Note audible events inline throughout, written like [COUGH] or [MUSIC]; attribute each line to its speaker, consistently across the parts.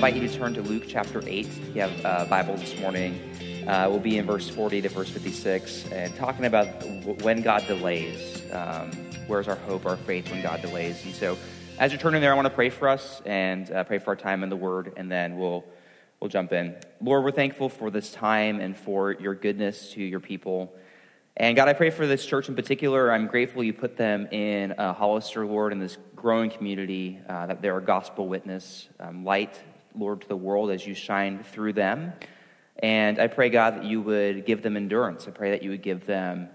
Speaker 1: invite you to turn to Luke chapter 8. If you have a Bible this morning, uh, we'll be in verse 40 to verse 56 and talking about when God delays. Um, where's our hope, our faith when God delays? And so, as you're turning there, I want to pray for us and uh, pray for our time in the Word, and then we'll we'll jump in. Lord, we're thankful for this time and for your goodness to your people. And God, I pray for this church in particular. I'm grateful you put them in uh, Hollister, Lord, in this growing community, uh, that they're a gospel witness, um, light, Lord, to the world as you shine through them. And I pray, God, that you would give them endurance. I pray that you would give them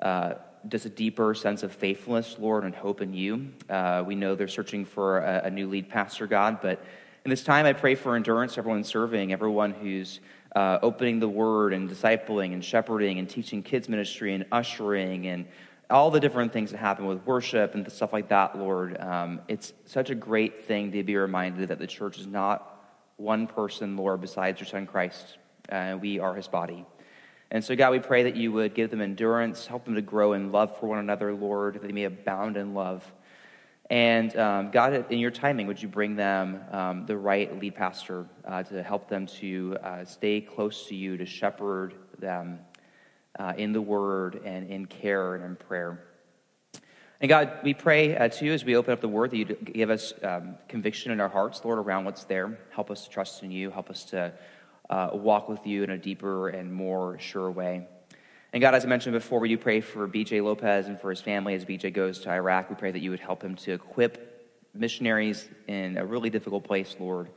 Speaker 1: uh, just a deeper sense of faithfulness, Lord, and hope in you. Uh, we know they're searching for a, a new lead pastor, God, but in this time, I pray for endurance, everyone serving, everyone who's uh, opening the word and discipling and shepherding and teaching kids ministry and ushering and all the different things that happen with worship and stuff like that, Lord. Um, it's such a great thing to be reminded that the church is not one person, Lord, besides your Son Christ. Uh, we are his body. And so, God, we pray that you would give them endurance, help them to grow in love for one another, Lord, that they may abound in love. And um, God, in your timing, would you bring them um, the right lead pastor uh, to help them to uh, stay close to you, to shepherd them uh, in the word and in care and in prayer? And God, we pray uh, to you as we open up the word that you give us um, conviction in our hearts, Lord, around what's there. Help us to trust in you. Help us to uh, walk with you in a deeper and more sure way. And God, as I mentioned before, we do pray for BJ Lopez and for his family as BJ goes to Iraq. We pray that you would help him to equip missionaries in a really difficult place, Lord.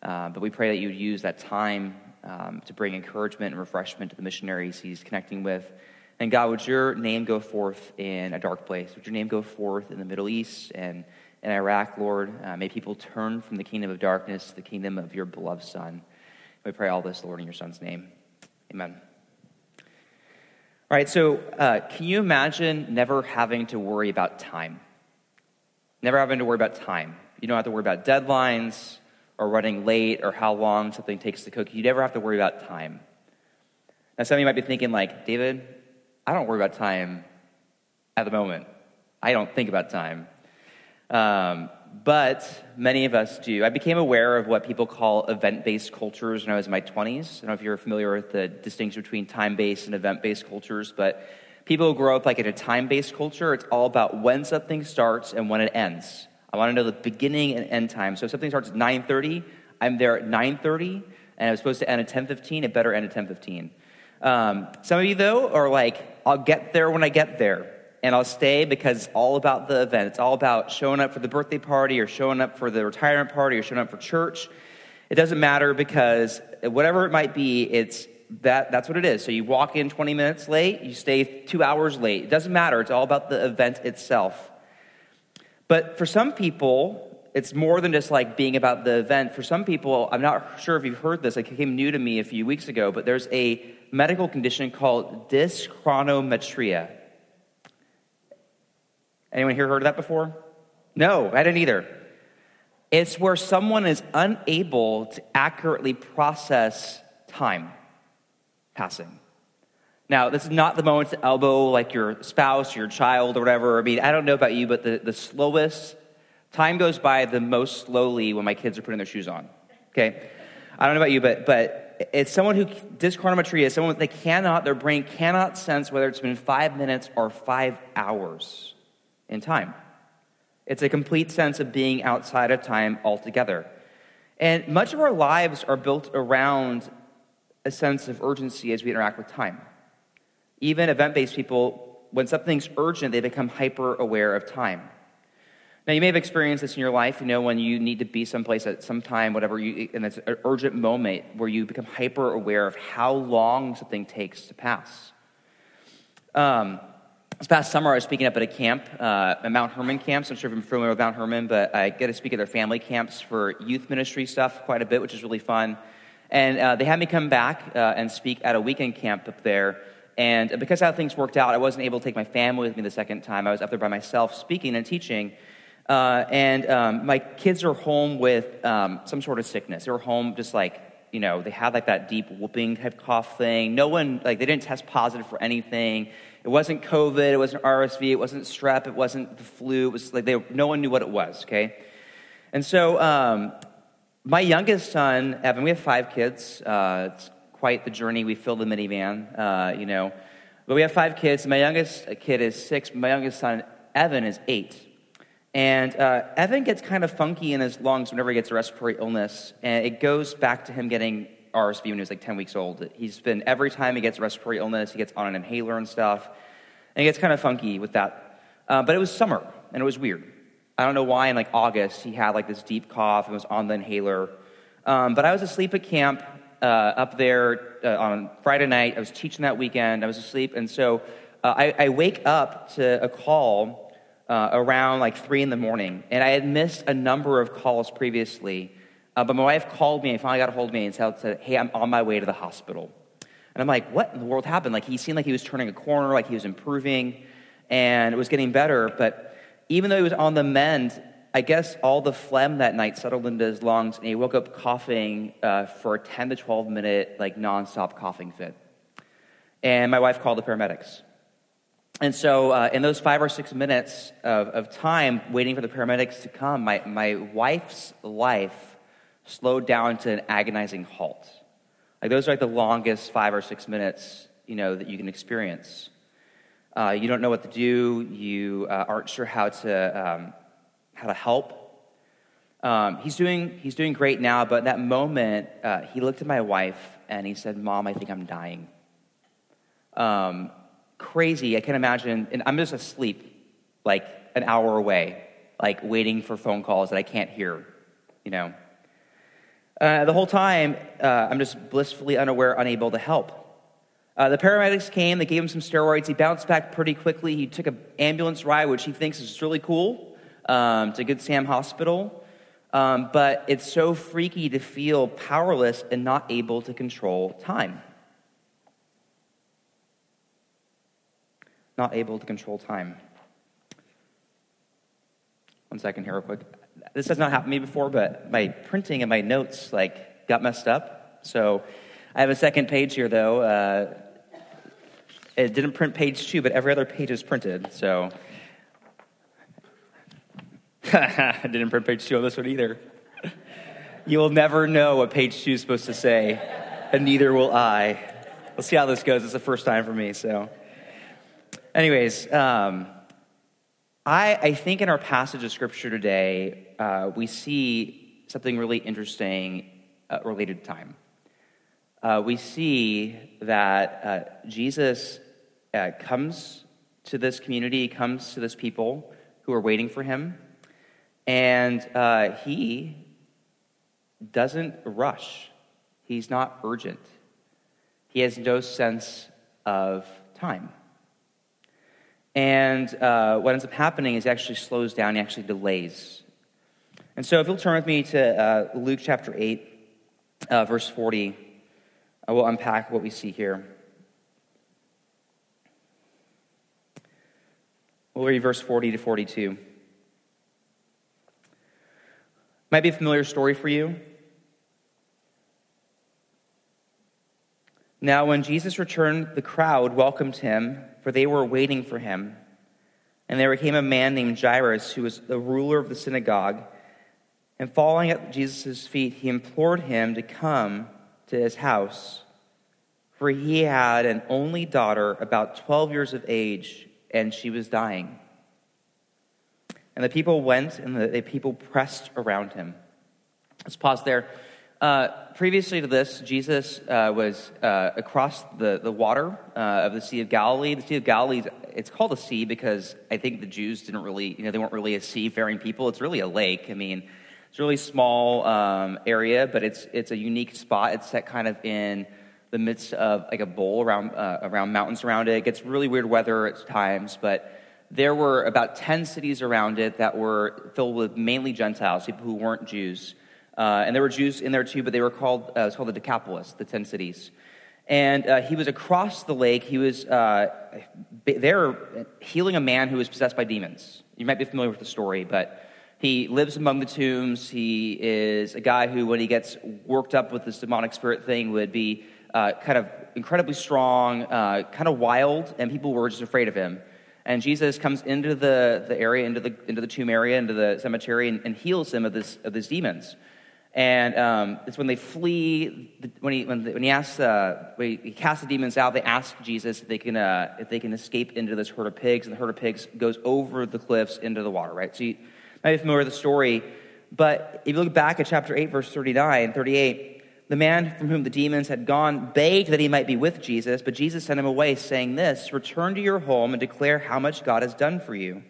Speaker 1: Uh, but we pray that you would use that time um, to bring encouragement and refreshment to the missionaries he's connecting with. And God, would your name go forth in a dark place? Would your name go forth in the Middle East and in Iraq, Lord? Uh, may people turn from the kingdom of darkness to the kingdom of your beloved Son. We pray all this, Lord, in your Son's name. Amen. All right, so uh, can you imagine never having to worry about time? Never having to worry about time. You don't have to worry about deadlines or running late or how long something takes to cook. You never have to worry about time. Now, some of you might be thinking, like, David, I don't worry about time at the moment. I don't think about time. Um, but many of us do. I became aware of what people call event based cultures when I was in my 20s. I don't know if you're familiar with the distinction between time based and event based cultures, but people who grow up like in a time based culture, it's all about when something starts and when it ends. I want to know the beginning and end time. So if something starts at 9:30, I'm there at 9:30, and I'm supposed to end at 10:15. It better end at 10:15. Um, some of you though are like, I'll get there when I get there and I'll stay because it's all about the event. It's all about showing up for the birthday party or showing up for the retirement party or showing up for church. It doesn't matter because whatever it might be, it's that that's what it is. So you walk in 20 minutes late, you stay 2 hours late. It doesn't matter. It's all about the event itself. But for some people, it's more than just like being about the event. For some people, I'm not sure if you've heard this, it came new to me a few weeks ago, but there's a medical condition called dyschronometria. Anyone here heard of that before? No, I didn't either. It's where someone is unable to accurately process time passing. Now, this is not the moment to elbow like your spouse, your child, or whatever. I mean, I don't know about you, but the, the slowest time goes by the most slowly when my kids are putting their shoes on. Okay? I don't know about you, but, but it's someone who dyschronometry is someone they cannot, their brain cannot sense whether it's been five minutes or five hours in time. It's a complete sense of being outside of time altogether. And much of our lives are built around a sense of urgency as we interact with time. Even event based people, when something's urgent, they become hyper aware of time. Now, you may have experienced this in your life, you know, when you need to be someplace at some time, whatever, you, and it's an urgent moment where you become hyper aware of how long something takes to pass. Um, this past summer, I was speaking up at a camp, uh, at Mount Hermon camps. I'm sure if you're familiar with Mount Hermon, but I get to speak at their family camps for youth ministry stuff quite a bit, which is really fun. And uh, they had me come back uh, and speak at a weekend camp up there. And because how things worked out, I wasn't able to take my family with me the second time. I was up there by myself speaking and teaching. Uh, and um, my kids are home with um, some sort of sickness. They were home just like, you know, they had like that deep whooping type cough thing. No one, like, they didn't test positive for anything. It wasn't COVID, it wasn't RSV, it wasn't strep, it wasn't the flu. It was like they, no one knew what it was, okay? And so um, my youngest son, Evan, we have five kids. Uh, it's quite the journey. We filled the minivan, uh, you know. But we have five kids. My youngest kid is six. My youngest son, Evan, is eight. And uh, Evan gets kind of funky in his lungs whenever he gets a respiratory illness. And it goes back to him getting RSV when he was like 10 weeks old. He's been, every time he gets respiratory illness, he gets on an inhaler and stuff. And he gets kind of funky with that. Uh, but it was summer, and it was weird. I don't know why in like August he had like this deep cough and was on the inhaler. Um, but I was asleep at camp uh, up there uh, on Friday night. I was teaching that weekend. I was asleep. And so uh, I, I, wake up to a call uh, around like three in the morning. And I had missed a number of calls previously. Uh, but my wife called me and finally got a hold of me and said, Hey, I'm on my way to the hospital. And I'm like, What in the world happened? Like he seemed like he was turning a corner, like he was improving, and it was getting better. But even though he was on the mend, I guess all the phlegm that night settled into his lungs, and he woke up coughing uh, for a 10 to 12 minute, like nonstop coughing fit. And my wife called the paramedics. And so, uh, in those five or six minutes of, of time waiting for the paramedics to come, my, my wife's life slowed down to an agonizing halt. Like, those are like the longest five or six minutes, you know, that you can experience. Uh, you don't know what to do. You uh, aren't sure how to, um, how to help. Um, he's, doing, he's doing great now, but in that moment, uh, he looked at my wife and he said, Mom, I think I'm dying. Um, crazy. I can imagine, and I'm just asleep, like an hour away, like waiting for phone calls that I can't hear, you know. Uh, the whole time, uh, I'm just blissfully unaware, unable to help. Uh, the paramedics came, they gave him some steroids. He bounced back pretty quickly. He took an ambulance ride, which he thinks is really cool, um, to Good Sam Hospital. Um, but it's so freaky to feel powerless and not able to control time. Not able to control time. One second here, real quick. This has not happened to me before, but my printing and my notes like got messed up. So I have a second page here, though. Uh, it didn't print page two, but every other page is printed. So [LAUGHS] I didn't print page two on this one either. You will never know what page two is supposed to say, and neither will I. We'll see how this goes. It's the first time for me. So, anyways, um, I, I think in our passage of scripture today, uh, we see something really interesting uh, related to time. Uh, we see that uh, Jesus uh, comes to this community, comes to this people who are waiting for him, and uh, he doesn't rush. He's not urgent. He has no sense of time. And uh, what ends up happening is he actually slows down, he actually delays. And so, if you'll turn with me to uh, Luke chapter 8, uh, verse 40, I will unpack what we see here. We'll read verse 40 to 42. Might be a familiar story for you. Now, when Jesus returned, the crowd welcomed him, for they were waiting for him. And there came a man named Jairus, who was the ruler of the synagogue. And falling at Jesus' feet, he implored him to come to his house, for he had an only daughter, about 12 years of age and she was dying. And the people went and the, people pressed around him. Let's pause there. Uh, previously to this, Jesus uh, was uh, across the, the water uh, of the Sea of Galilee. The Sea of Galilee, it's called a sea because I think the Jews didn't really, you know, they weren't really a seafaring people. It's really a lake. I mean, it's a really small um, area, but it's, it's a unique spot. It's set kind of in the midst of like a bowl around, uh, around mountains around it. It gets really weird weather at times, but there were about 10 cities around it that were filled with mainly Gentiles, people who weren't Jews. Uh, and there were Jews in there too, but they were called, uh, it's called the Decapolis, the 10 cities. And uh, he was across the lake. He was uh, there healing a man who was possessed by demons. You might be familiar with the story, but he lives among the tombs. He is a guy who, when he gets worked up with this demonic spirit thing, would be uh, kind of incredibly strong, uh, kind of wild, and people were just afraid of him. And Jesus comes into the, the area, into the, into the tomb area, into the cemetery, and, and heals him of, this, of these demons. And um, it's when they flee, when he, when, when he asks, uh, when he casts the demons out, they ask Jesus if they, can, uh, if they can escape into this herd of pigs, and the herd of pigs goes over the cliffs into the water, right? So you might be familiar with the story, but if you look back at chapter 8, verse 39 38, the man from whom the demons had gone begged that he might be with Jesus, but Jesus sent him away, saying this Return to your home and declare how much God has done for you.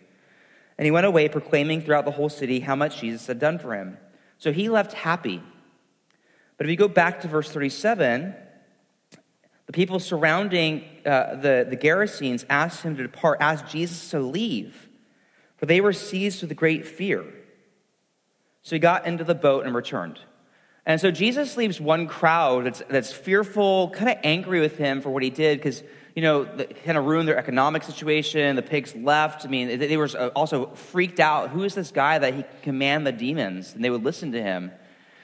Speaker 1: And he went away, proclaiming throughout the whole city how much Jesus had done for him. So he left happy. But if you go back to verse 37, the people surrounding uh, the, the Gerasenes asked him to depart, asked Jesus to leave, for they were seized with great fear. So he got into the boat and returned. And so Jesus leaves one crowd that's, that's fearful, kind of angry with him for what he did, because, you know, kind of ruined their economic situation. The pigs left. I mean, they, were uh, also freaked out. Who is this guy that he command the demons? And they would listen to him.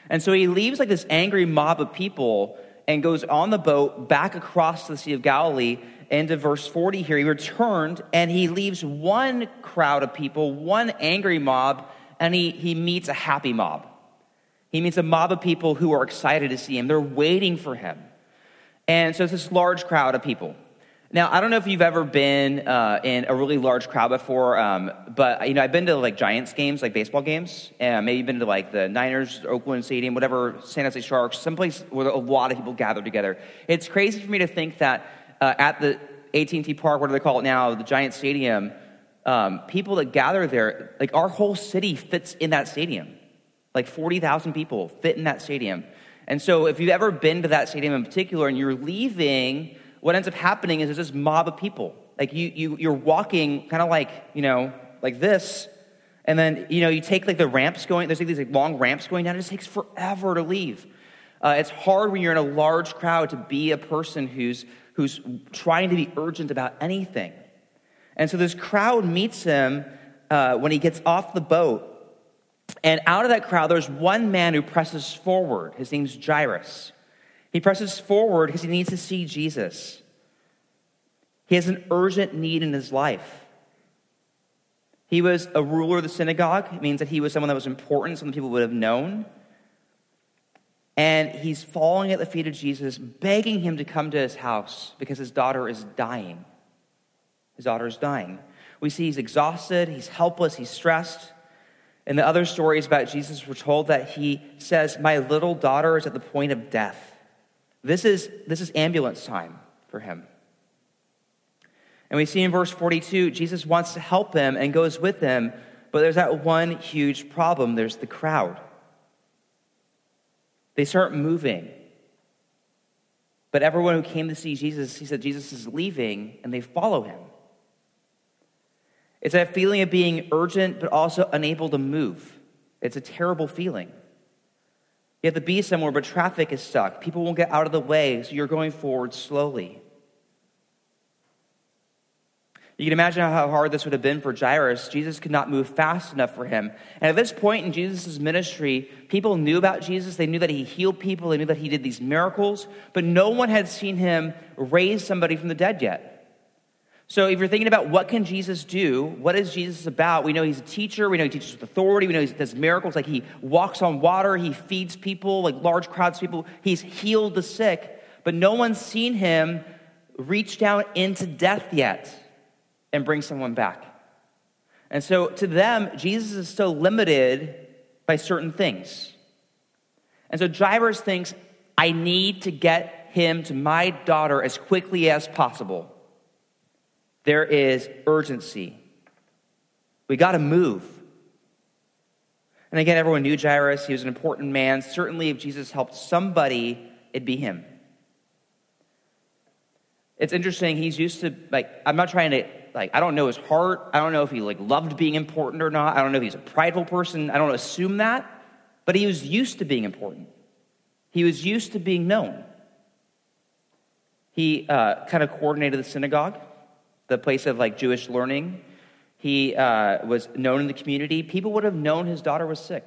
Speaker 1: And so he leaves like this angry mob of people and goes on the boat back across the Sea of Galilee. Into verse 40 here, he returned and he leaves one crowd of people, one angry mob, and he, he meets a happy mob. He meets a mob of people who are excited to see him. They're waiting for him. And so it's this large crowd of people. Now, I don't know if you've ever been uh, in a really large crowd before, um, but you know, I've been to like Giants games, like baseball games, and maybe been to like the Niners, Oakland Stadium, whatever, San Jose Sharks, someplace where a lot of people gather together. It's crazy for me to think that uh, at the AT&T Park, what do they call it now, the Giant Stadium, um, people that gather there, like our whole city fits in that stadium. Like 40,000 people fit in that stadium. And so if you've ever been to that stadium in particular and you're leaving, what ends up happening is there's this mob of people. Like you, you, you're walking kind of like, you know, like this. And then, you know, you take like the ramps going, there's like these like long ramps going down. It just takes forever to leave. Uh, it's hard when you're in a large crowd to be a person who's, who's trying to be urgent about anything. And so this crowd meets him uh, when he gets off the boat. And out of that crowd, there's one man who presses forward. His name's Jairus. He presses forward because he needs to see Jesus. He has an urgent need in his life. He was a ruler of the synagogue. It means that he was someone that was important, someone people would have known. And he's falling at the feet of Jesus, begging him to come to his house because his daughter is dying. His daughter is dying. We see he's exhausted, he's helpless, he's stressed. And the other stories about Jesus were told that he says, My little daughter is at the point of death. This is, this is ambulance time for him. And we see in verse 42, Jesus wants to help him and goes with him, but there's that one huge problem there's the crowd. They start moving. But everyone who came to see Jesus, he said Jesus is leaving, and they follow him. It's that feeling of being urgent, but also unable to move. It's a terrible feeling. You have to be somewhere, but traffic is stuck. People won't get out of the way, so you're going forward slowly. You can imagine how hard this would have been for Jairus. Jesus could not move fast enough for him. And at this point in Jesus' ministry, people knew about Jesus. They knew that he healed people, they knew that he did these miracles, but no one had seen him raise somebody from the dead yet. So if you're thinking about what can Jesus do, what is Jesus about? We know he's a teacher. We know he teaches with authority. We know he does miracles like he walks on water. He feeds people, like large crowds of people. He's healed the sick. But no one's seen him reach down into death yet and bring someone back. And so to them, Jesus is still limited by certain things. And so Jairus thinks, I need to get him to my daughter as quickly as possible. There is urgency. We got to move. And again, everyone knew Jairus. He was an important man. Certainly, if Jesus helped somebody, it'd be him. It's interesting. He's used to, like, I'm not trying to, like, I don't know his heart. I don't know if he, like, loved being important or not. I don't know if he's a prideful person. I don't assume that. But he was used to being important, he was used to being known. He uh, kind of coordinated the synagogue the place of like Jewish learning. He uh, was known in the community. People would have known his daughter was sick.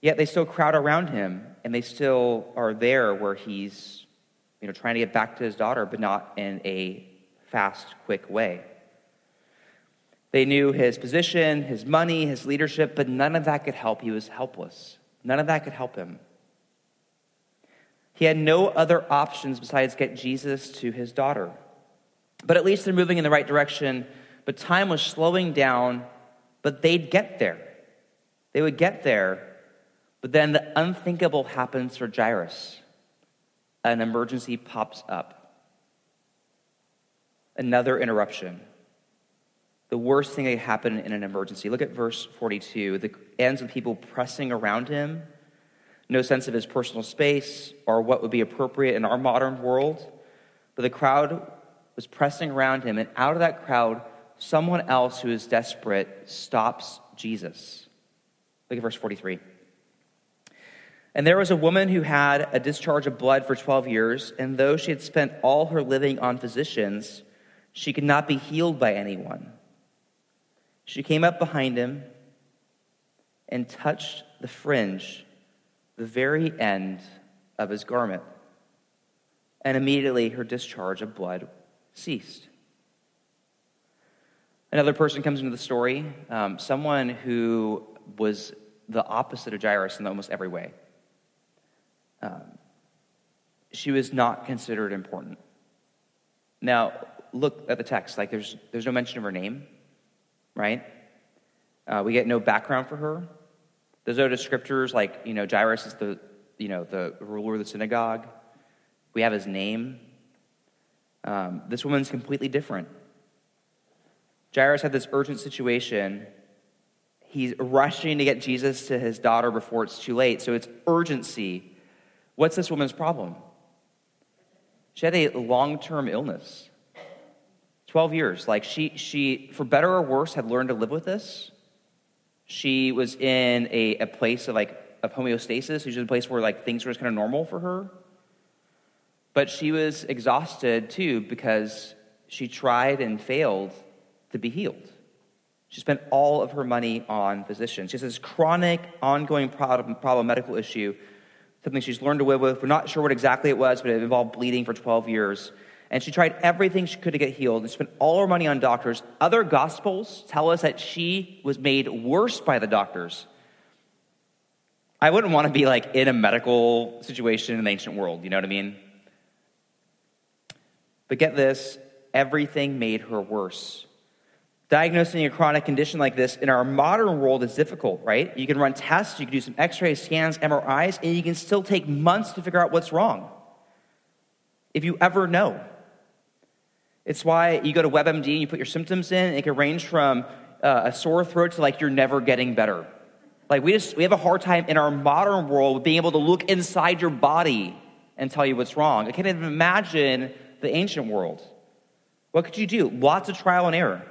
Speaker 1: Yet they still crowd around him and they still are there where he's you know, trying to get back to his daughter, but not in a fast, quick way. They knew his position, his money, his leadership, but none of that could help. He was helpless. None of that could help him. He had no other options besides get Jesus to his daughter. But at least they're moving in the right direction. But time was slowing down, but they'd get there. They would get there. But then the unthinkable happens for Jairus. An emergency pops up. Another interruption. The worst thing that happened in an emergency. Look at verse 42. The ends with people pressing around him no sense of his personal space or what would be appropriate in our modern world. But the crowd was pressing around him, and out of that crowd, someone else who is desperate stops Jesus. Look at verse 43. And there was a woman who had a discharge of blood for 12 years, and though she had spent all her living on physicians, she could not be healed by anyone. She came up behind him and touched the fringe the very end of his garment. And immediately her discharge of blood ceased. Another person comes into the story, um, someone who was the opposite of Jairus in almost every way. Um, she was not considered important. Now, look at the text. Like, there's, there's no mention of her name, right? Uh, we get no background for her. There's no descriptors like, you know, Jairus is the, you know, the ruler of the synagogue. We have his name. Um, this woman's completely different. Jairus had this urgent situation. He's rushing to get Jesus to his daughter before it's too late. So it's urgency. What's this woman's problem? She had a long term illness 12 years. Like she, she, for better or worse, had learned to live with this. She was in a, a place of like of homeostasis, which is a place where like things were just kind of normal for her. But she was exhausted too because she tried and failed to be healed. She spent all of her money on physicians. She has this chronic, ongoing problem, problem medical issue, something she's learned to live with. We're not sure what exactly it was, but it involved bleeding for 12 years and she tried everything she could to get healed and spent all her money on doctors. Other gospels tell us that she was made worse by the doctors. I wouldn't want to be like in a medical situation in the ancient world, you know what I mean? But get this everything made her worse. Diagnosing a chronic condition like this in our modern world is difficult, right? You can run tests, you can do some x rays, scans, MRIs, and you can still take months to figure out what's wrong. If you ever know. It's why you go to WebMD and you put your symptoms in, and it can range from uh, a sore throat to like you're never getting better. Like we just we have a hard time in our modern world being able to look inside your body and tell you what's wrong. I can't even imagine the ancient world. What could you do? Lots of trial and error.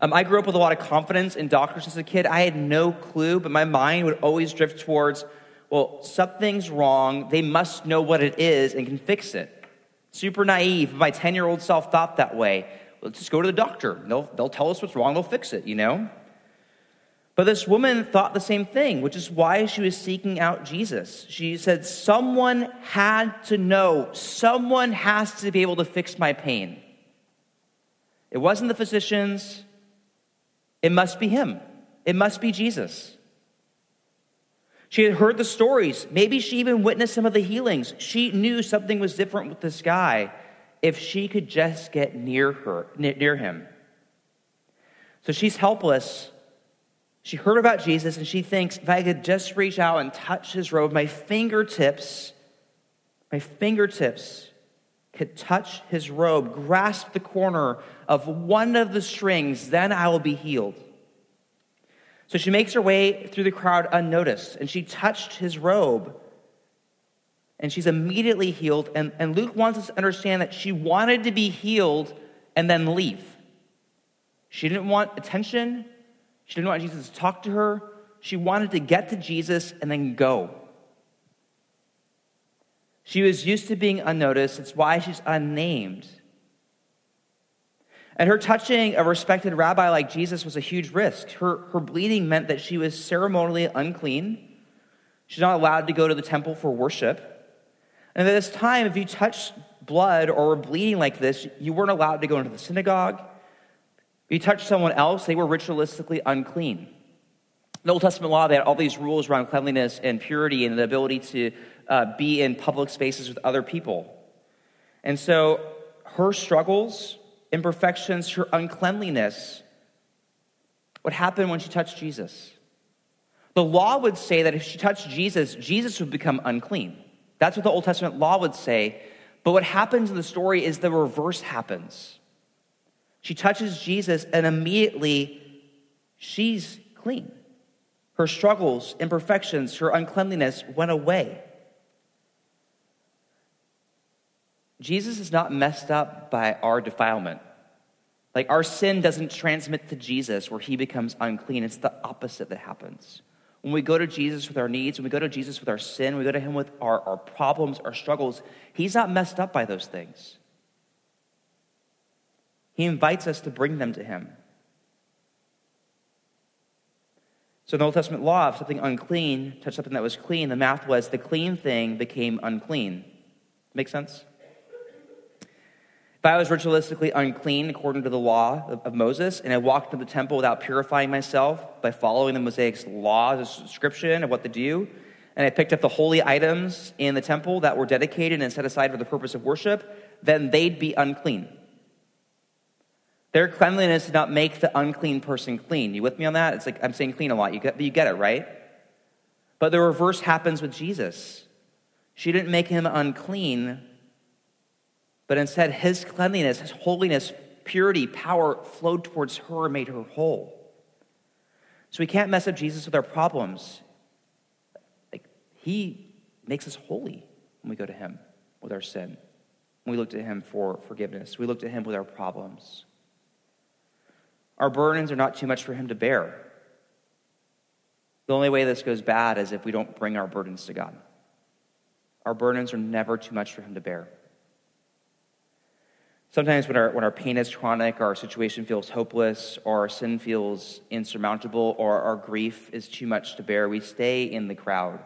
Speaker 1: Um, I grew up with a lot of confidence in doctors as a kid. I had no clue, but my mind would always drift towards, well, something's wrong. They must know what it is and can fix it. Super naive. My 10 year old self thought that way. Let's just go to the doctor. They'll, they'll tell us what's wrong, they'll fix it, you know? But this woman thought the same thing, which is why she was seeking out Jesus. She said, Someone had to know, someone has to be able to fix my pain. It wasn't the physicians, it must be him, it must be Jesus. She had heard the stories. Maybe she even witnessed some of the healings. She knew something was different with this guy if she could just get near her, near him. So she's helpless. She heard about Jesus and she thinks, if I could just reach out and touch his robe, my fingertips, my fingertips could touch his robe, grasp the corner of one of the strings, then I will be healed. So she makes her way through the crowd unnoticed, and she touched his robe. And she's immediately healed. And, and Luke wants us to understand that she wanted to be healed and then leave. She didn't want attention. She didn't want Jesus to talk to her. She wanted to get to Jesus and then go. She was used to being unnoticed. It's why she's unnamed. And her touching a respected rabbi like Jesus was a huge risk. Her, her bleeding meant that she was ceremonially unclean. She's not allowed to go to the temple for worship. And at this time, if you touched blood or were bleeding like this, you weren't allowed to go into the synagogue. If you touched someone else, they were ritualistically unclean. the Old Testament law, they had all these rules around cleanliness and purity and the ability to uh, be in public spaces with other people. And so her struggles, imperfections, her uncleanliness, what happened when she touched Jesus. The law would say that if she touched Jesus, Jesus would become unclean. That's what the Old Testament law would say. But what happens in the story is the reverse happens. She touches Jesus, and immediately she's clean. Her struggles, imperfections, her uncleanliness went away. Jesus is not messed up by our defilement. Like our sin doesn't transmit to Jesus where he becomes unclean. It's the opposite that happens. When we go to Jesus with our needs, when we go to Jesus with our sin, we go to him with our, our problems, our struggles, he's not messed up by those things. He invites us to bring them to him. So in the Old Testament law, if something unclean touched something that was clean, the math was the clean thing became unclean. Make sense? If I was ritualistically unclean according to the law of, Moses, and I walked into the temple without purifying myself by following the Mosaic's law, the description of what to do, and I picked up the holy items in the temple that were dedicated and set aside for the purpose of worship, then they'd be unclean. Their cleanliness did not make the unclean person clean. You with me on that? It's like I'm saying clean a lot. You get, you get it, right? But the reverse happens with Jesus. She didn't make him unclean, but instead, his cleanliness, his holiness, purity, power flowed towards her and made her whole. So we can't mess up Jesus with our problems. Like, he makes us holy when we go to him with our sin. When we look to him for forgiveness, we look to him with our problems. Our burdens are not too much for him to bear. The only way this goes bad is if we don't bring our burdens to God. Our burdens are never too much for him to bear. Sometimes when our, when our pain is chronic, our situation feels hopeless, or our sin feels insurmountable, or our grief is too much to bear, we stay in the crowd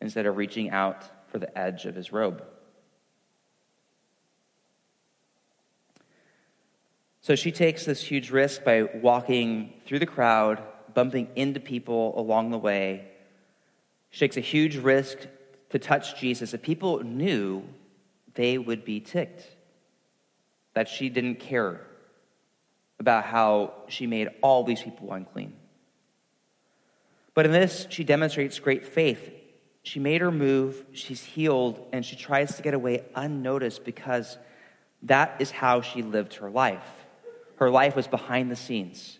Speaker 1: instead of reaching out for the edge of his robe. So she takes this huge risk by walking through the crowd, bumping into people along the way. She takes a huge risk to touch Jesus. If people knew, they would be ticked that she didn't care about how she made all these people unclean. But in this, she demonstrates great faith. She made her move, she's healed, and she tries to get away unnoticed because that is how she lived her life. Her life was behind the scenes,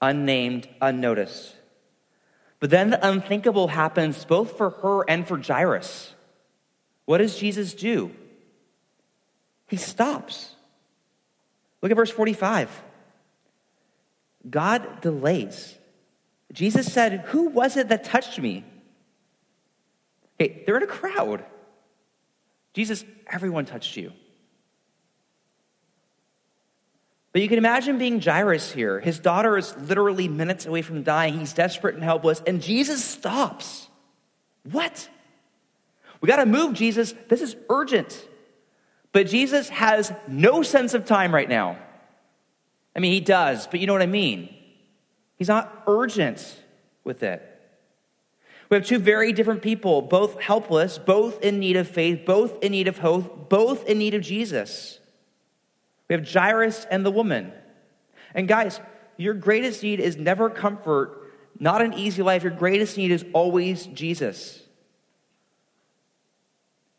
Speaker 1: unnamed, unnoticed. But then the unthinkable happens both for her and for Jairus. What does Jesus do? He stops. Look at verse 45. God delays. Jesus said, Who was it that touched me? Hey, they're in a crowd. Jesus, everyone touched you. But you can imagine being Jairus here. His daughter is literally minutes away from dying. He's desperate and helpless, and Jesus stops. What? We got to move, Jesus. This is urgent. But Jesus has no sense of time right now. I mean, he does, but you know what I mean. He's not urgent with it. We have two very different people, both helpless, both in need of faith, both in need of hope, both in need of Jesus. We have Jairus and the woman. And guys, your greatest need is never comfort, not an easy life. Your greatest need is always Jesus.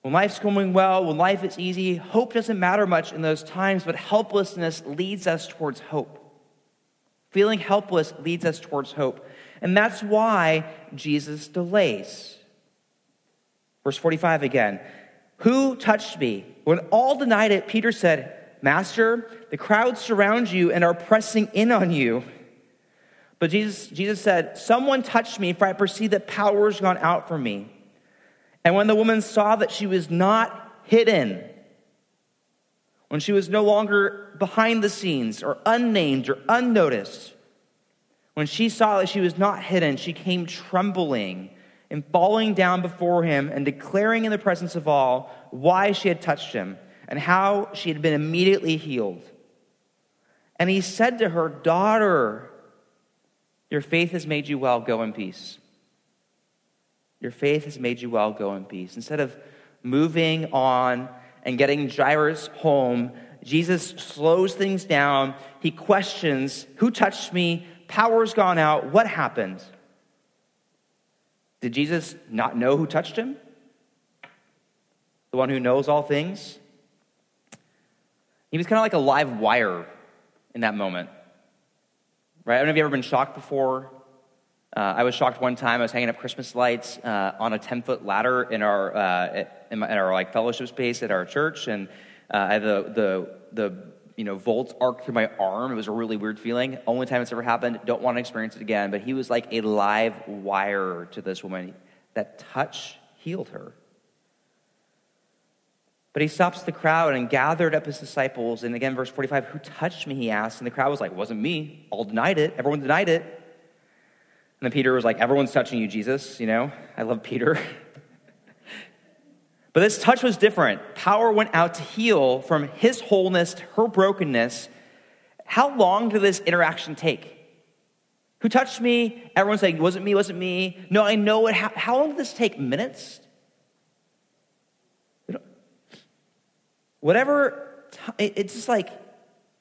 Speaker 1: When life's going well, when life is easy, hope doesn't matter much in those times, but helplessness leads us towards hope. Feeling helpless leads us towards hope. And that's why Jesus delays. Verse 45 again. Who touched me? When all denied it, Peter said, Master, the crowds surround you and are pressing in on you. But Jesus, Jesus said, Someone touched me, for I perceive that power has gone out from me. And when the woman saw that she was not hidden, when she was no longer behind the scenes or unnamed or unnoticed, when she saw that she was not hidden, she came trembling and falling down before him and declaring in the presence of all why she had touched him and how she had been immediately healed. And he said to her, Daughter, your faith has made you well, go in peace. Your faith has made you well, go in peace. Instead of moving on and getting Jairus home, Jesus slows things down. He questions, Who touched me? Power's gone out. What happened? Did Jesus not know who touched him? The one who knows all things? He was kind of like a live wire in that moment. Right? I don't know if you've ever been shocked before. Uh, I was shocked one time. I was hanging up Christmas lights uh, on a 10 foot ladder in our, uh, in, my, in, our like fellowship space at our church. And uh, I had the, the, the you know, volts arc through my arm. It was a really weird feeling. Only time it's ever happened. Don't want to experience it again. But he was like a live wire to this woman. That touch healed her. But he stops the crowd and gathered up his disciples. And again, verse 45, who touched me? He asked. And the crowd was like, wasn't me. All denied it. Everyone denied it. And then Peter was like, everyone's touching you, Jesus. You know, I love Peter. [LAUGHS] but this touch was different. Power went out to heal from his wholeness to her brokenness. How long did this interaction take? Who touched me? Everyone's saying, wasn't me, wasn't me. No, I know it. How, how long did this take? Minutes? Whatever, it's just like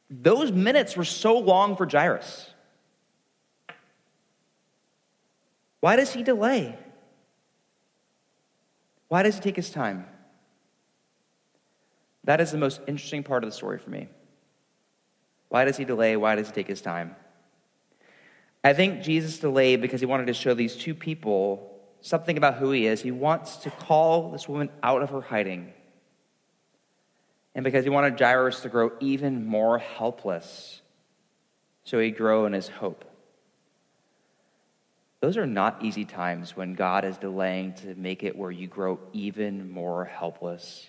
Speaker 1: those minutes were so long for Jairus. Why does he delay? Why does he take his time? That is the most interesting part of the story for me. Why does he delay? Why does he take his time? I think Jesus delayed because he wanted to show these two people something about who he is. He wants to call this woman out of her hiding and because he wanted Jairus to grow even more helpless, so he'd grow in his hope. Those are not easy times when God is delaying to make it where you grow even more helpless,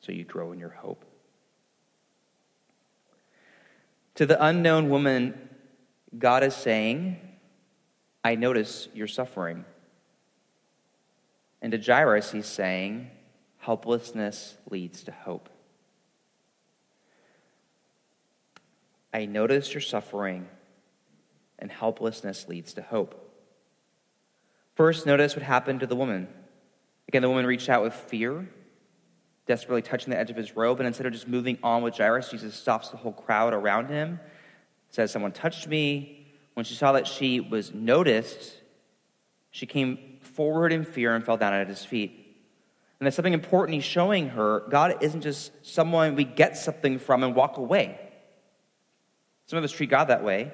Speaker 1: so you grow in your hope. To the unknown woman, God is saying, I notice your suffering. And to Jairus, he's saying, helplessness leads to hope. I notice your suffering, and helplessness leads to hope. First, notice what happened to the woman. Again, the woman reached out with fear, desperately touching the edge of his robe, and instead of just moving on with Jairus, Jesus stops the whole crowd around him, says, Someone touched me. When she saw that she was noticed, she came forward in fear and fell down at his feet. And there's something important he's showing her. God isn't just someone we get something from and walk away. Some of us treat God that way.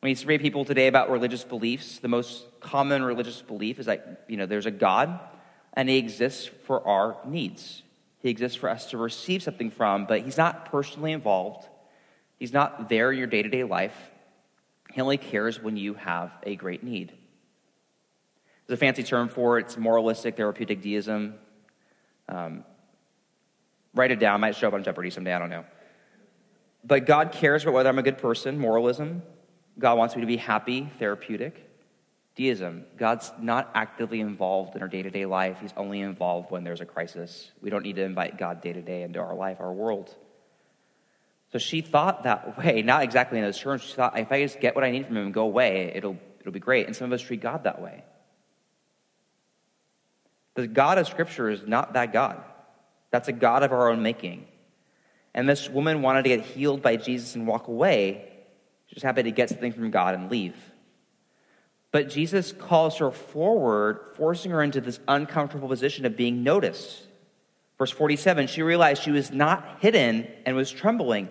Speaker 1: When you survey people today about religious beliefs, the most common religious belief is that, you know, there's a God and he exists for our needs. He exists for us to receive something from, but he's not personally involved. He's not there in your day to day life. He only cares when you have a great need. There's a fancy term for it. It's moralistic therapeutic deism. Um, write it down. It might show up on Jeopardy someday. I don't know. But God cares about whether I'm a good person, moralism. God wants me to be happy, therapeutic. Deism. God's not actively involved in our day to day life. He's only involved when there's a crisis. We don't need to invite God day to day into our life, our world. So she thought that way, not exactly in those terms. She thought, if I just get what I need from him and go away, it'll, it'll be great. And some of us treat God that way. The God of Scripture is not that God. That's a God of our own making. And this woman wanted to get healed by Jesus and walk away. She was happy to get something from God and leave. But Jesus calls her forward, forcing her into this uncomfortable position of being noticed. Verse 47 she realized she was not hidden and was trembling.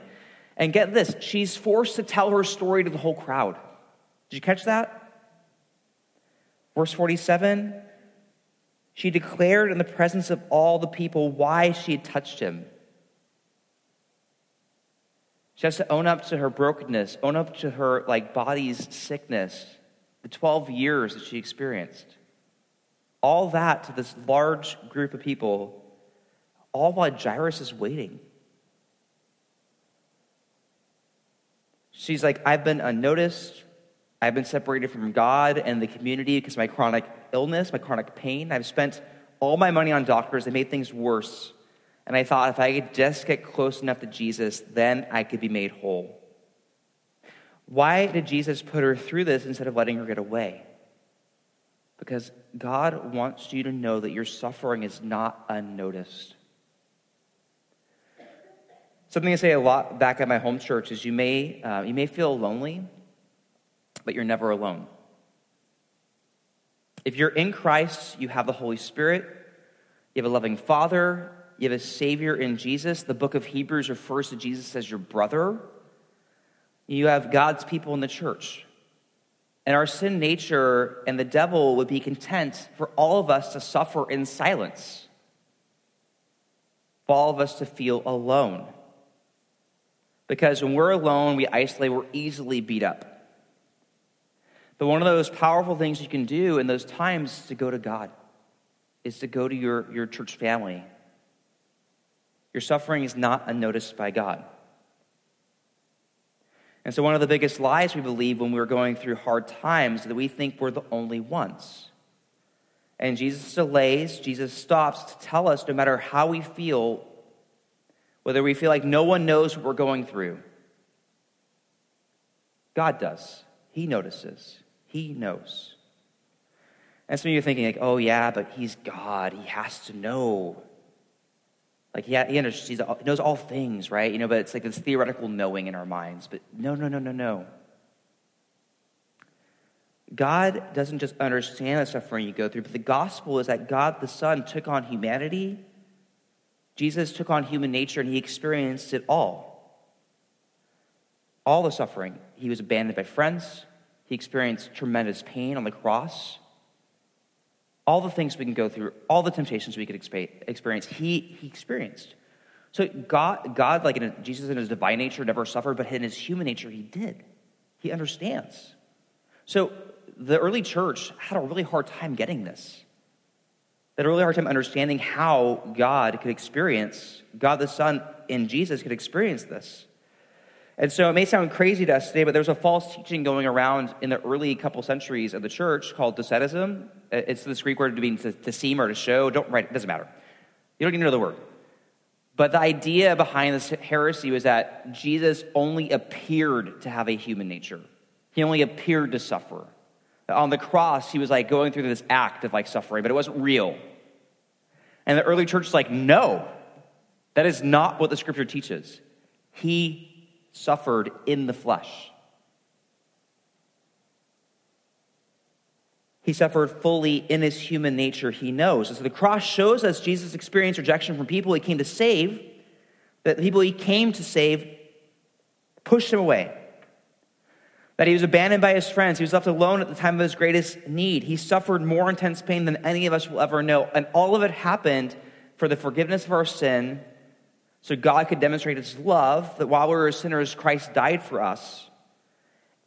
Speaker 1: And get this, she's forced to tell her story to the whole crowd. Did you catch that? Verse 47 she declared in the presence of all the people why she had touched him. She has to own up to her brokenness, own up to her like body's sickness, the 12 years that she experienced. All that to this large group of people, all while Jairus is waiting. She's like, I've been unnoticed. I've been separated from God and the community because of my chronic illness, my chronic pain. I've spent all my money on doctors. They made things worse. And I thought if I could just get close enough to Jesus, then I could be made whole. Why did Jesus put her through this instead of letting her get away? Because God wants you to know that your suffering is not unnoticed. Something I say a lot back at my home church is you may, uh, you may feel lonely, but you're never alone. If you're in Christ, you have the Holy Spirit, you have a loving Father, you have a Savior in Jesus. The book of Hebrews refers to Jesus as your brother. You have God's people in the church. And our sin nature and the devil would be content for all of us to suffer in silence, for all of us to feel alone. Because when we're alone, we isolate, we're easily beat up. But one of those powerful things you can do in those times is to go to God, is to go to your, your church family. Your suffering is not unnoticed by God. And so, one of the biggest lies we believe when we're going through hard times is that we think we're the only ones. And Jesus delays, Jesus stops to tell us no matter how we feel, whether we feel like no one knows what we're going through, God does. He notices, He knows. And some of you are thinking, like, oh, yeah, but He's God. He has to know. Like, yeah, he, understands, he knows all things, right? You know, but it's like this theoretical knowing in our minds. But no, no, no, no, no. God doesn't just understand the suffering you go through, but the gospel is that God the Son took on humanity. Jesus took on human nature and he experienced it all. All the suffering. He was abandoned by friends, he experienced tremendous pain on the cross all the things we can go through, all the temptations we could experience, he, he experienced. So God, God, like in Jesus in his divine nature, never suffered, but in his human nature, he did. He understands. So the early church had a really hard time getting this. They had a really hard time understanding how God could experience, God the Son in Jesus could experience this. And so it may sound crazy to us today, but there's a false teaching going around in the early couple centuries of the church called Docetism. It's this Greek word to mean to, to seem or to show. Don't write it, doesn't matter. You don't to know the word. But the idea behind this heresy was that Jesus only appeared to have a human nature. He only appeared to suffer. On the cross, he was like going through this act of like suffering, but it wasn't real. And the early church is like, no, that is not what the scripture teaches. He suffered in the flesh. He suffered fully in his human nature, he knows. And so the cross shows us Jesus experienced rejection from people he came to save, that the people he came to save pushed him away. That he was abandoned by his friends. He was left alone at the time of his greatest need. He suffered more intense pain than any of us will ever know. And all of it happened for the forgiveness of our sin so God could demonstrate his love that while we were sinners, Christ died for us.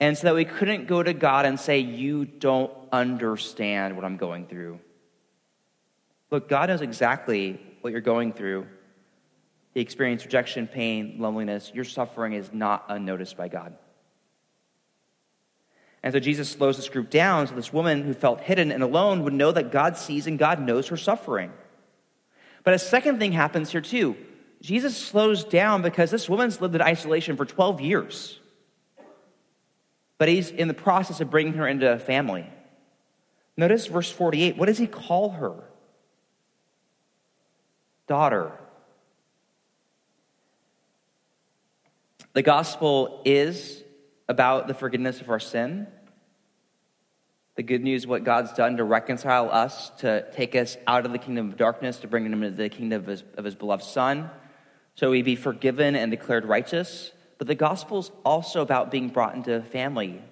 Speaker 1: And so that we couldn't go to God and say, You don't understand what I'm going through. Look, God knows exactly what you're going through. He experienced rejection, pain, loneliness. Your suffering is not unnoticed by God. And so Jesus slows this group down so this woman who felt hidden and alone would know that God sees and God knows her suffering. But a second thing happens here too. Jesus slows down because this woman's lived in isolation for 12 years. But he's in the process of bringing her into a family. Notice verse 48. What does he call her? Daughter. The gospel is about the forgiveness of our sin. The good news, what God's done to reconcile us, to take us out of the kingdom of darkness, to bring them into the kingdom of his, of his beloved Son so we be forgiven and declared righteous. But the gospel is also about being brought into family.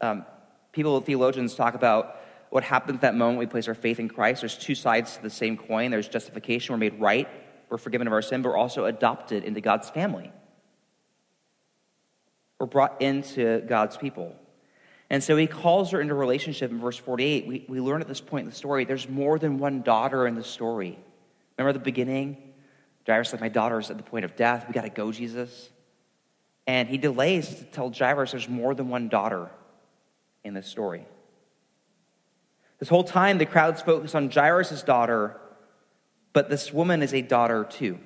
Speaker 1: Um, people, theologians, talk about what happens at that moment we place our faith in Christ. There's two sides to the same coin. There's justification, we're made right, we're forgiven of our sin, but we're also adopted into God's family. We're brought into God's people. And so he calls her into relationship in verse 48. We, we learn at this point in the story there's more than one daughter in the story. Remember the beginning? Jairus, like, my daughter's at the point of death. We got to go, Jesus. And he delays to tell Jairus there's more than one daughter in this story. This whole time, the crowd's focused on Jairus' daughter, but this woman is a daughter too.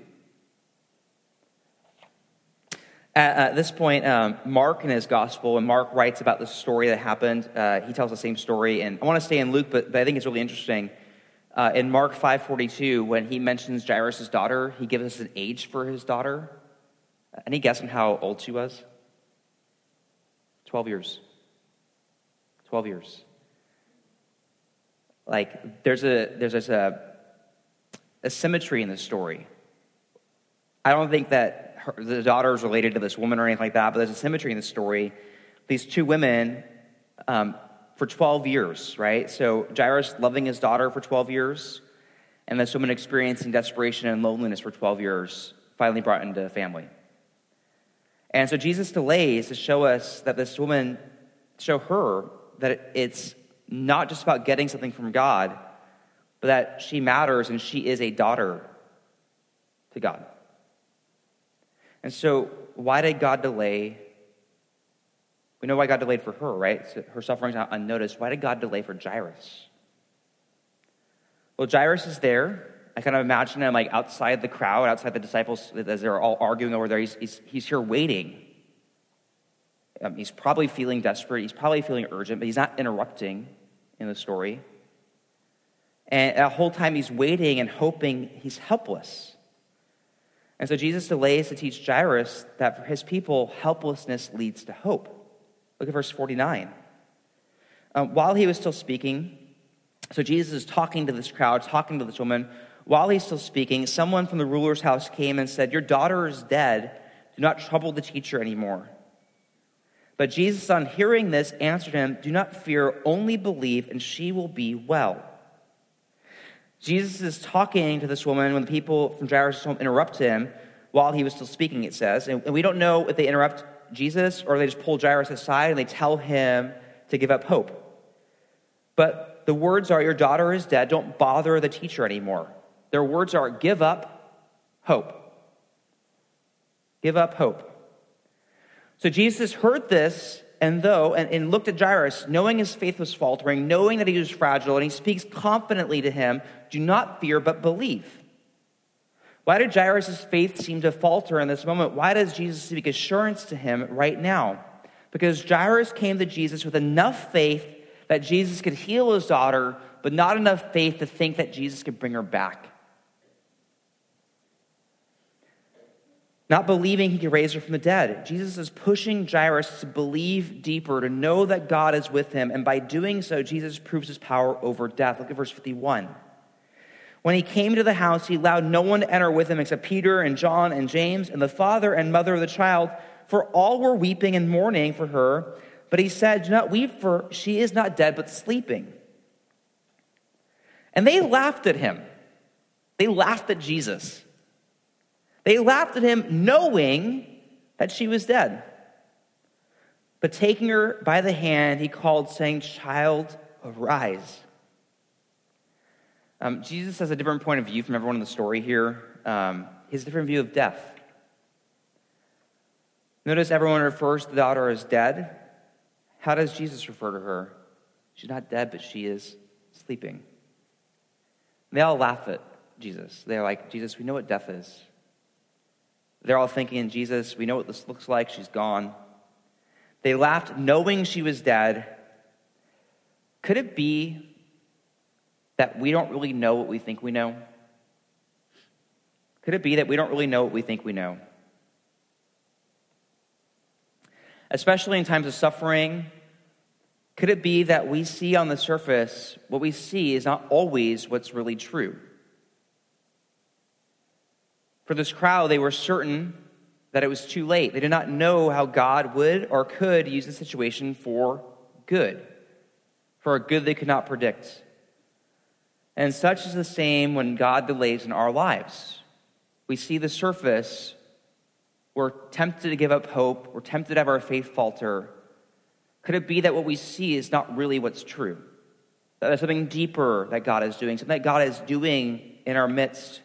Speaker 1: At, this point, um, Mark in his gospel, and Mark writes about the story that happened. Uh, he tells the same story, and I want to stay in Luke, but, but I think it's really interesting. Uh, in Mark 5:42, when he mentions Jairus' daughter, he gives us an age for his daughter. Any guess on how old she was? 12 years. 12 years. Like, there's a, there's a, a symmetry in the story. I don't think that her, the daughter is related to this woman or anything like that, but there's a symmetry in the story. These two women, um, for 12 years, right? So Jairus loving his daughter for 12 years, and this woman experiencing desperation and loneliness for 12 years, finally brought into family. And so Jesus delays to show us that this woman, show her that it's not just about getting something from God, but that she matters and she is a daughter to God. And so, why did God delay? We know why God delayed for her, right? So her suffering's not unnoticed. Why did God delay for Jairus? Well, Jairus is there. I kind of imagine him like outside the crowd, outside the disciples, as they're all arguing over there. He's, he's, he's here waiting. Um, he's probably feeling desperate. He's probably feeling urgent, but he's not interrupting in the story. And the whole time he's waiting and hoping, he's helpless. And so Jesus delays to teach Jairus that for his people, helplessness leads to hope. Look at verse 49. Um, while he was still speaking, so Jesus is talking to this crowd, talking to this woman. While he's still speaking, someone from the ruler's house came and said, Your daughter is dead. Do not trouble the teacher anymore. But Jesus, on hearing this, answered him, Do not fear, only believe, and she will be well. Jesus is talking to this woman when the people from Jairus' home interrupt him while he was still speaking, it says. And we don't know if they interrupt Jesus or they just pull Jairus aside and they tell him to give up hope. But the words are, Your daughter is dead. Don't bother the teacher anymore. Their words are, Give up hope. Give up hope. So Jesus heard this, and though, and, and looked at Jairus, knowing his faith was faltering, knowing that he was fragile, and he speaks confidently to him, Do not fear, but believe. Why did Jairus' faith seem to falter in this moment? Why does Jesus speak assurance to him right now? Because Jairus came to Jesus with enough faith that Jesus could heal his daughter, but not enough faith to think that Jesus could bring her back. not believing he could raise her from the dead. Jesus is pushing Jairus to believe deeper, to know that God is with him. And by doing so, Jesus proves his power over death. Look at verse 51. When he came to the house, he allowed no one to enter with him except Peter and John and James and the father and mother of the child, for all were weeping and mourning for her. But he said, Do not weep, for she is not dead, but sleeping. And they laughed at him. They laughed at Jesus. They laughed at him knowing that she was dead. But taking her by the hand, he called, saying, Child, arise. Um, Jesus has a different point of view from everyone in the story here. Um, a different view of death. Notice everyone refers to the daughter as dead. How does Jesus refer to her? She's not dead, but she is sleeping. They all laugh at Jesus. They're like, Jesus, we know what death is. They're all thinking, Jesus, we know what this looks like. She's gone. They laughed knowing she was dead. Could it be that we don't really know what we think we know? Could it be that we don't really know what we think we know? Especially in times of suffering, could it be that we see on the surface what we see is not always what's really true? For this crowd, they were certain that it was too late. They did not know how God would or could use the situation for good, for a good they could not predict. And such is the same when God delays in our lives. We see the surface, we're tempted to give up hope, we're tempted to have our faith falter. Could it be that what we see is not really what's true? That there's something deeper that God is doing, something that God is doing in our midst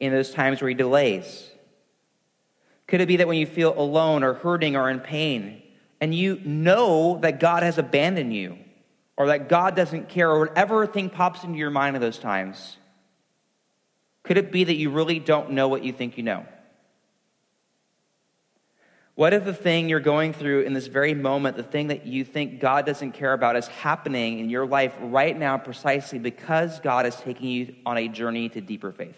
Speaker 1: in those times where He delays? Could it be that when you feel alone or hurting or in pain, and you know that God has abandoned you, or that God doesn't care, or whatever thing pops into your mind at those times, could it be that you really don't know what you think you know? What if the thing you're going through in this very moment, the thing that you think God doesn't care about, is happening in your life right now precisely because God is taking you on a journey to deeper faith?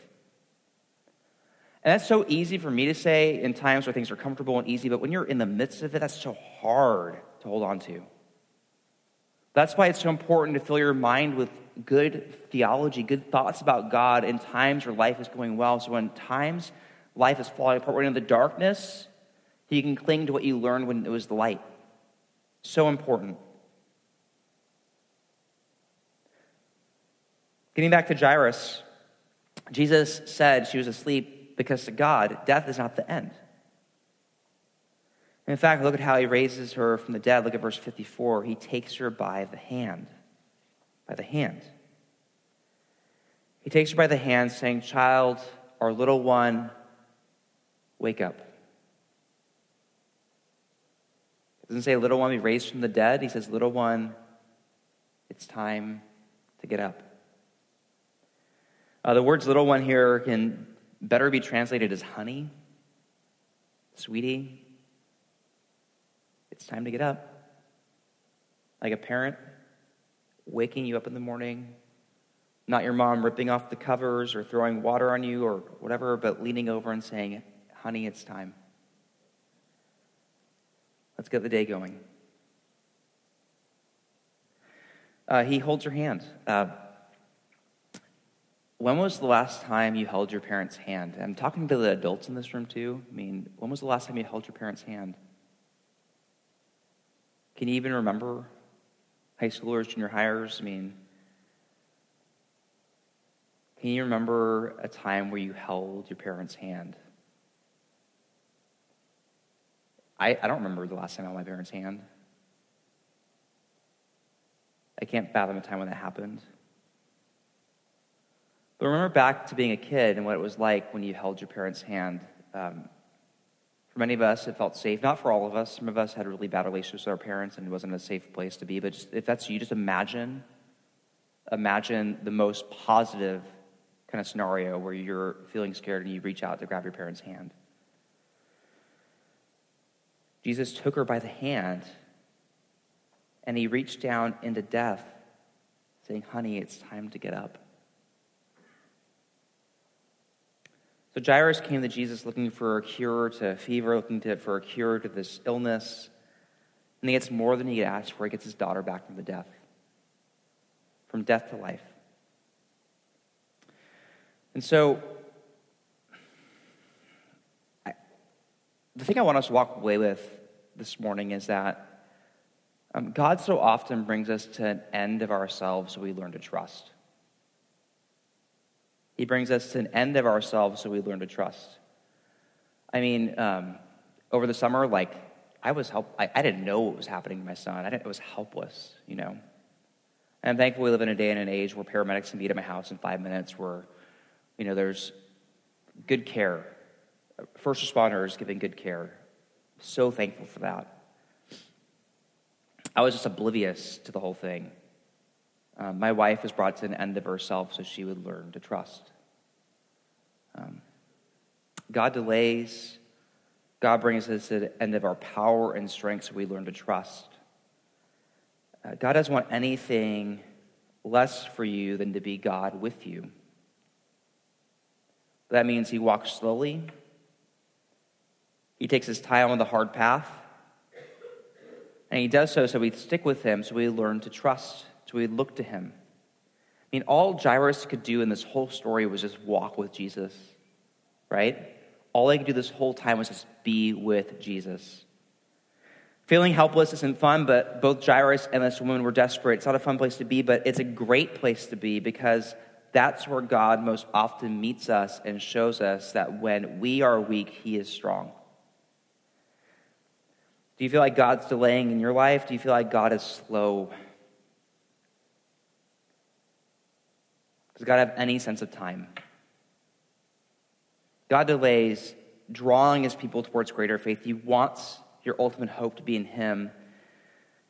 Speaker 1: And that's so easy for me to say in times where things are comfortable and easy, but when you're in the midst of it, that's so hard to hold on to. That's why it's so important to fill your mind with good theology, good thoughts about God in times where life is going well. So when times life is falling apart, when in the darkness, you can cling to what you learned when it was the light. So important. Getting back to Jairus, Jesus said she was asleep because to God, death is not the end. In fact, look at how he raises her from the dead. Look at verse 54. He takes her by the hand. By the hand. He takes her by the hand, saying, Child, our little one, wake up. It doesn't say little one be raised from the dead. He says, little one, it's time to get up. Uh, the words little one here can better be translated as honey, sweetie. It's time to get up. Like a parent waking you up in the morning, not your mom ripping off the covers or throwing water on you or whatever, but leaning over and saying, honey, it's time. Let's get the day going. Uh, he holds your hand. Uh, when was the last time you held your parent's hand? I'm talking to the adults in this room too. I mean, when was the last time you held your parent's hand? Can you even remember high schoolers, junior highers? I mean, can you remember a time where you held your parent's hand? I, I don't remember the last time I held my parents' hand. I can't fathom a time when that happened. But remember back to being a kid and what it was like when you held your parents' hand. Um, for many of us, it felt safe. Not for all of us. Some of us had really bad relationships with our parents and it wasn't a safe place to be. But just, if that's you, just imagine, imagine the most positive kind of scenario where you're feeling scared and you reach out to grab your parent's hand. Jesus took her by the hand and he reached down into death, saying, Honey, it's time to get up. So Jairus came to Jesus looking for a cure to fever, looking to, for a cure to this illness. And he gets more than he asked for. He gets his daughter back from the death, from death to life. And so, I, the thing I want us to walk away with this morning is that um, God so often brings us to an end of ourselves so we learn to trust. He brings us to an end of ourselves so we learn to trust. I mean, um, over the summer, like, I was help. I, I, didn't know what was happening to my son. I, I was helpless, you know. And I'm thankful we live in a day and an age where paramedics can be at my house in five minutes, where, you know, there's good care. First responders giving good care. So thankful for that. I was just oblivious to the whole thing. Um, my wife was brought to an end of herself so she would learn to trust. Um, God delays. God brings us to the end of our power and strength so we learn to trust. Uh, God doesn't want anything less for you than to be God with you. That means He walks slowly, he takes his time on the hard path. And he does so so we stick with him, so we learn to trust, we look to him. I mean, all Jairus could do in this whole story was just walk with Jesus, right? All he could do this whole time was just be with Jesus. Feeling helpless isn't fun, but both Jairus and this woman were desperate. It's not a fun place to be, but it's a great place to be because that's where God most often meets us and shows us that when we are weak, he is strong. Do you feel like God's delaying in your life? Do you feel like God is slow? Does God have any sense of time? God delays drawing his people towards greater faith. He wants your ultimate hope to be in him.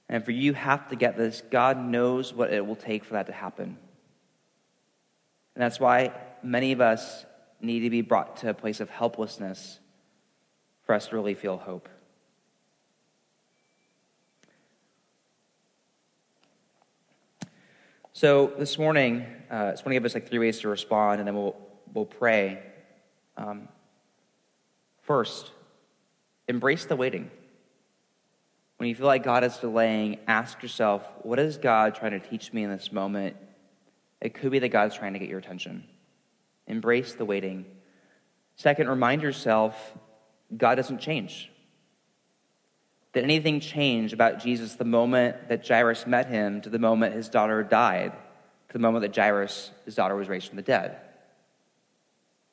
Speaker 1: And for you have to get this, God knows what it will take for that to happen. And that's why many of us need to be brought to a place of helplessness for us to really feel hope. So this morning, uh, I just want to give us like three ways to respond, and then we'll we'll pray. Um, first, embrace the waiting. When you feel like God is delaying, ask yourself, what is God trying to teach me in this moment? It could be that God is trying to get your attention. Embrace the waiting. Second, remind yourself God doesn't change. Did anything change about Jesus the moment that Jairus met him to the moment his daughter died, the moment that Jairus, his daughter, was raised from the dead?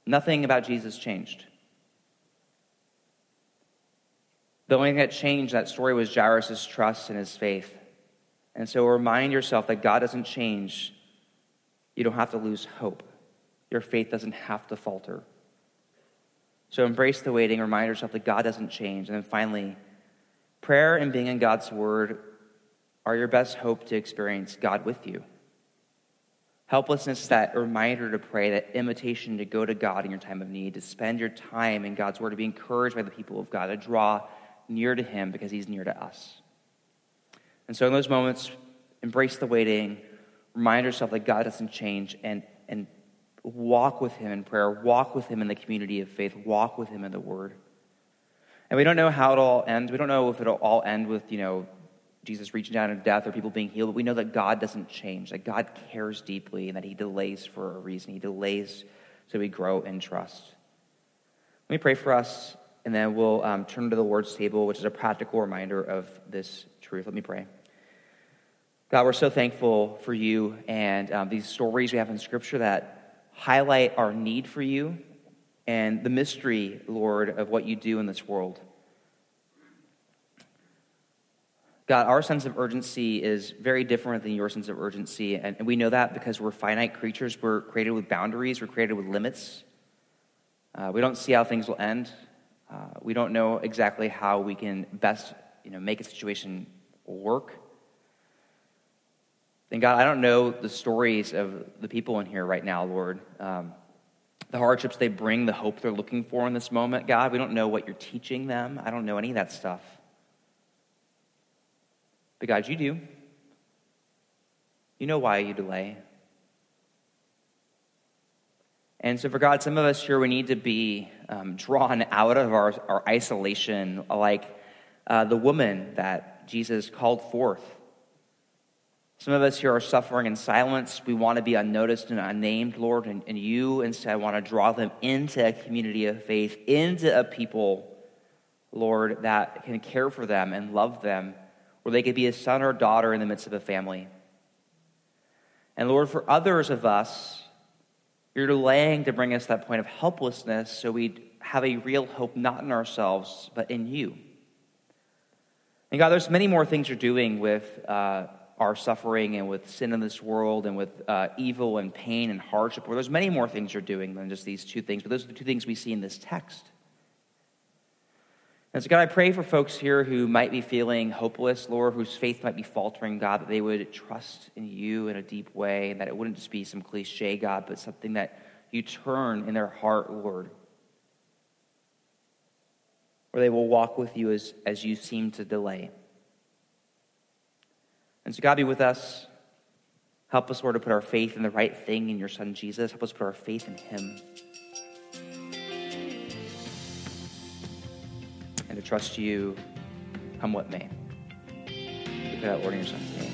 Speaker 1: Nothing about Jesus changed. The only thing that changed that story was Jairus' trust and his faith. And so remind yourself that God doesn't change. You don't have to lose hope. Your faith doesn't have to falter. So embrace the waiting, remind yourself that God doesn't change. And then finally, Prayer and being in God's Word are your best hope to experience God with you. Helplessness is that reminder to pray, that invitation to go to God in your time of need, to spend your time in God's Word, to be encouraged by the people of God, to draw near to Him because He's near to us. And so in those moments, embrace the waiting, remind yourself that God doesn't change, and, and walk with Him in prayer, walk with Him in the community of faith, walk with Him in the Word. And we don't know how it'll all end. We don't know if it'll all end with, you know, Jesus reaching down to death or people being healed, but we know that God doesn't change, that God cares deeply, and that He delays for a reason. He delays so we grow in trust. Let me pray for us, and then we'll um, turn to the Lord's table, which is a practical reminder of this truth. Let me pray. God, we're so thankful for you and um, these stories we have in Scripture that highlight our need for you and the mystery, Lord, of what you do in this world. God, our sense of urgency is very different than your sense of urgency. And we know that because we're finite creatures. We're created with boundaries, we're created with limits. Uh, we don't see how things will end. Uh, we don't know exactly how we can best you know, make a situation work. And God, I don't know the stories of the people in here right now, Lord. Um, the hardships they bring, the hope they're looking for in this moment. God, we don't know what you're teaching them. I don't know any of that stuff. But God, you do. You know why you delay. And so, for God, some of us here, we need to be um, drawn out of our, our isolation, like uh, the woman that Jesus called forth some of us here are suffering in silence. We want to be unnoticed and unnamed, Lord, and, and you instead want to draw them into a community of faith, into a people, Lord, that can care for them and love them, where they could be a son or daughter in the midst of a family. And Lord, for others of us, you're delaying to bring us that point of helplessness so we have a real hope not in ourselves, but in you. And God, there's many more things you're doing with. Uh, our suffering and with sin in this world and with uh, evil and pain and hardship. Well, there's many more things you're doing than just these two things, but those are the two things we see in this text. And so, God, I pray for folks here who might be feeling hopeless, Lord, whose faith might be faltering, God, that they would trust in you in a deep way, and that it wouldn't just be some cliche, God, but something that you turn in their heart, Lord, where they will walk with you as, as you seem to delay. And so, God, be with us. Help us, Lord, to put our faith in the right thing in your Son, Jesus. Help us put our faith in him. And to trust you, come what may. Lord, in your Son's